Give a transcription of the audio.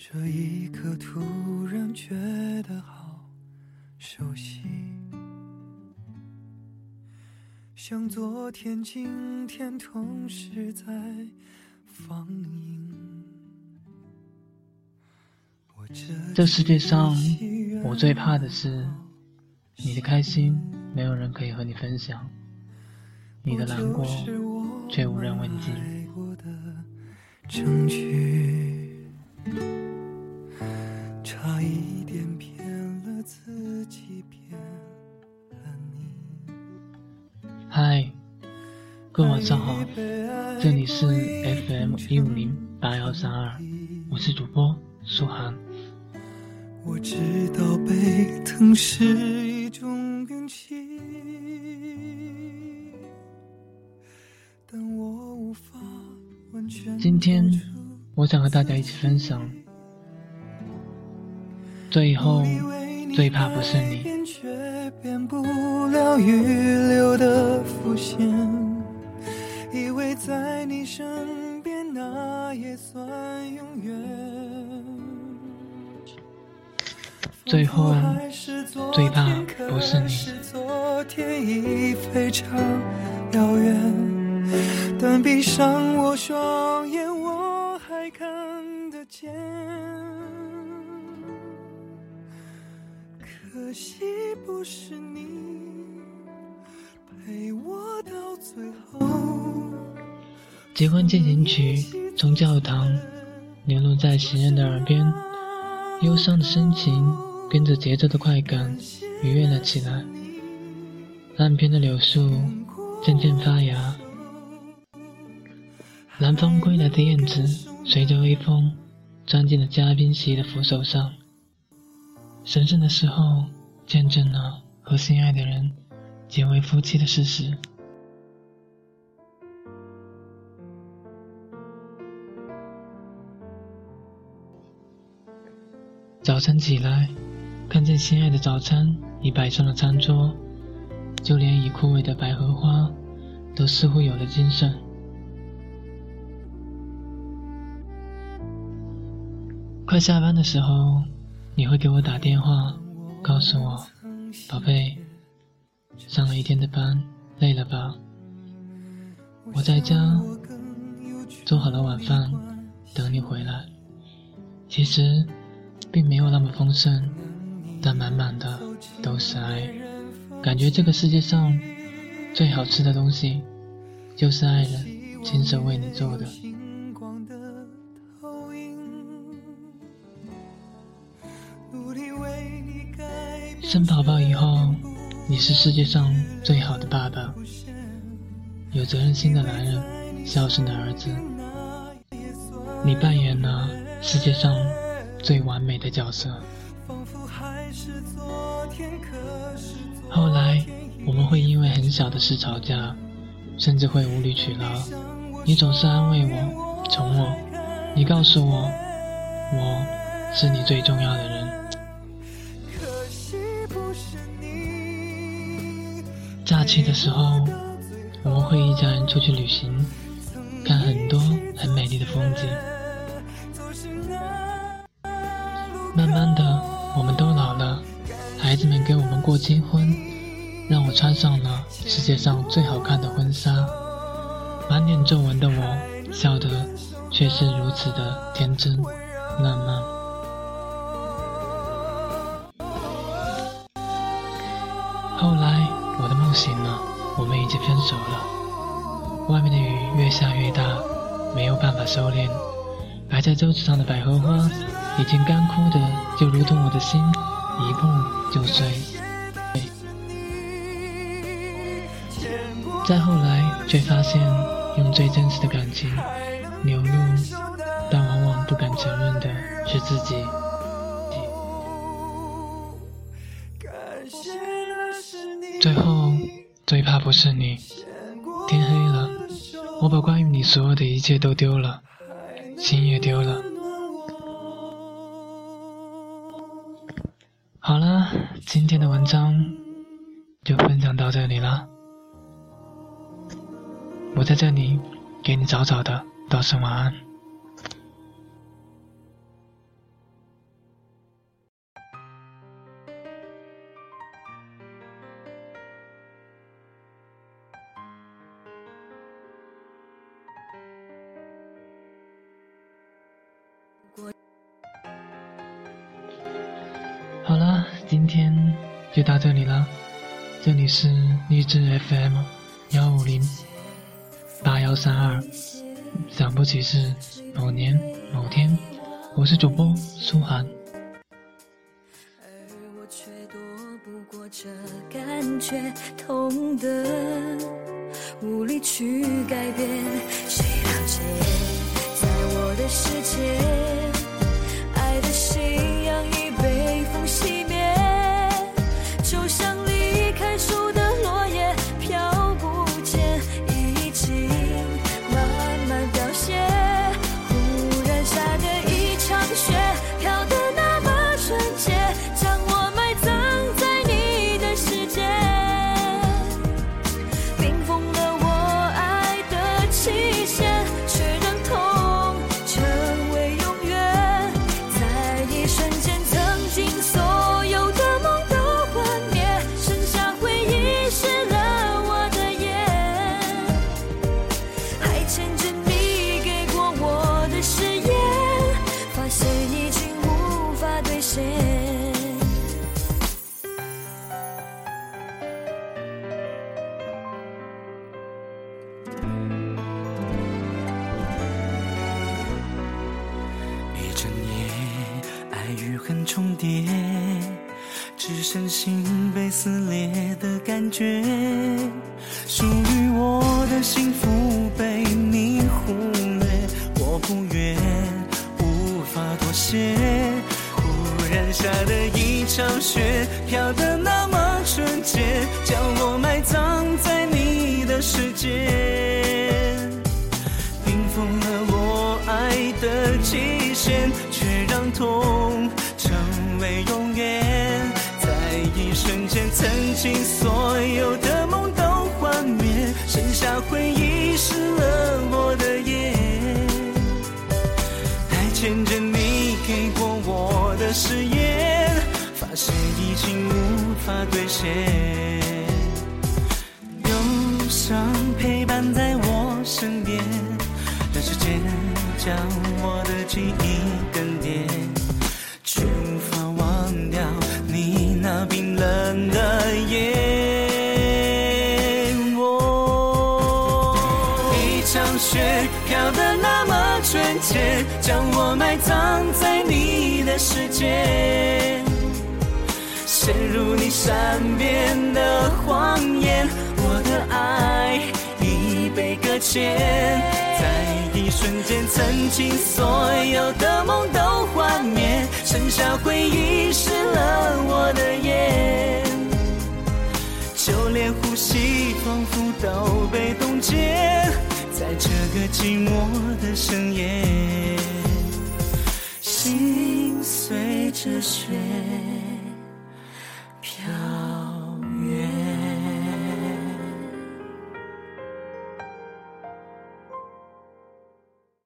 这一刻突然觉得好熟悉，像昨天、今天同时在放映。这世界上，我最怕的是你的开心没有人可以和你分享，你的难过却无人问津。差一点骗了自己，了你。嗨，各位晚上好，这里是 FM 一五零八幺三二，我是主播苏涵。我知道被疼是一种运气，但我无法完全。今天，我想和大家一起分享。最后，最怕不是你。最后，最怕不是你。可惜不是你陪我到最后。结婚进行曲从教堂流落在行人的耳边，忧伤的深情跟着节奏的快感愉悦了起来。岸边的柳树渐渐发芽，南方归来的燕子随着微风钻进了嘉宾席的扶手上。神圣的时候。见证了和心爱的人结为夫妻的事实。早晨起来，看见心爱的早餐已摆上了餐桌，就连已枯萎的百合花都似乎有了精神。快下班的时候，你会给我打电话。告诉我，宝贝，上了一天的班，累了吧？我在家做好了晚饭，等你回来。其实并没有那么丰盛，但满满的都是爱。感觉这个世界上最好吃的东西，就是爱人亲手为你做的。生宝宝以后，你是世界上最好的爸爸，有责任心的男人，孝顺的儿子。你扮演了世界上最完美的角色。后来我们会因为很小的事吵架，甚至会无理取闹。你总是安慰我，宠我。你告诉我，我是你最重要的人。期的时候，我们会一家人出去旅行，看很多很美丽的风景。慢慢的，我们都老了，孩子们给我们过金婚，让我穿上了世界上最好看的婚纱。满脸皱纹的我，笑得却是如此的天真浪漫。经分手了。外面的雨越下越大，没有办法收敛。摆在桌子上的百合花已经干枯的，就如同我的心，一碰就碎。再后来，却发现用最真实的感情流露，但往往不敢承认的是自己。最后，最怕不是你。天黑了，我把关于你所有的一切都丢了，心也丢了。好了，今天的文章就分享到这里了。我在这里给你早早的道声晚安。今天就到这里了。这里是励志 FM 幺五零八幺三二，想不起是某年某天。我是主播苏涵。而我却躲不过这感觉，痛的无力去改变。重叠，只剩心被撕裂的感觉。属于我的幸福被你忽略，我不愿，无法妥协。忽然下的一场雪，飘得那么纯洁，将我埋葬在你的世界。冰封了我爱的期限，却让痛永远。在一瞬间，曾经所有的梦都幻灭，剩下回忆湿了我的眼。还牵着你给过我的誓言，发现已经无法兑现。忧伤陪伴在我身边，让时间将我的记忆更迭，雪飘得那么纯洁，将我埋葬在你的世界。陷入你善变的谎言，我的爱已被搁浅。在一瞬间，曾经所有的梦都幻灭，剩下回忆湿了我的眼，就连呼吸仿佛都被冻结，这个寂寞的深夜心随着雪飘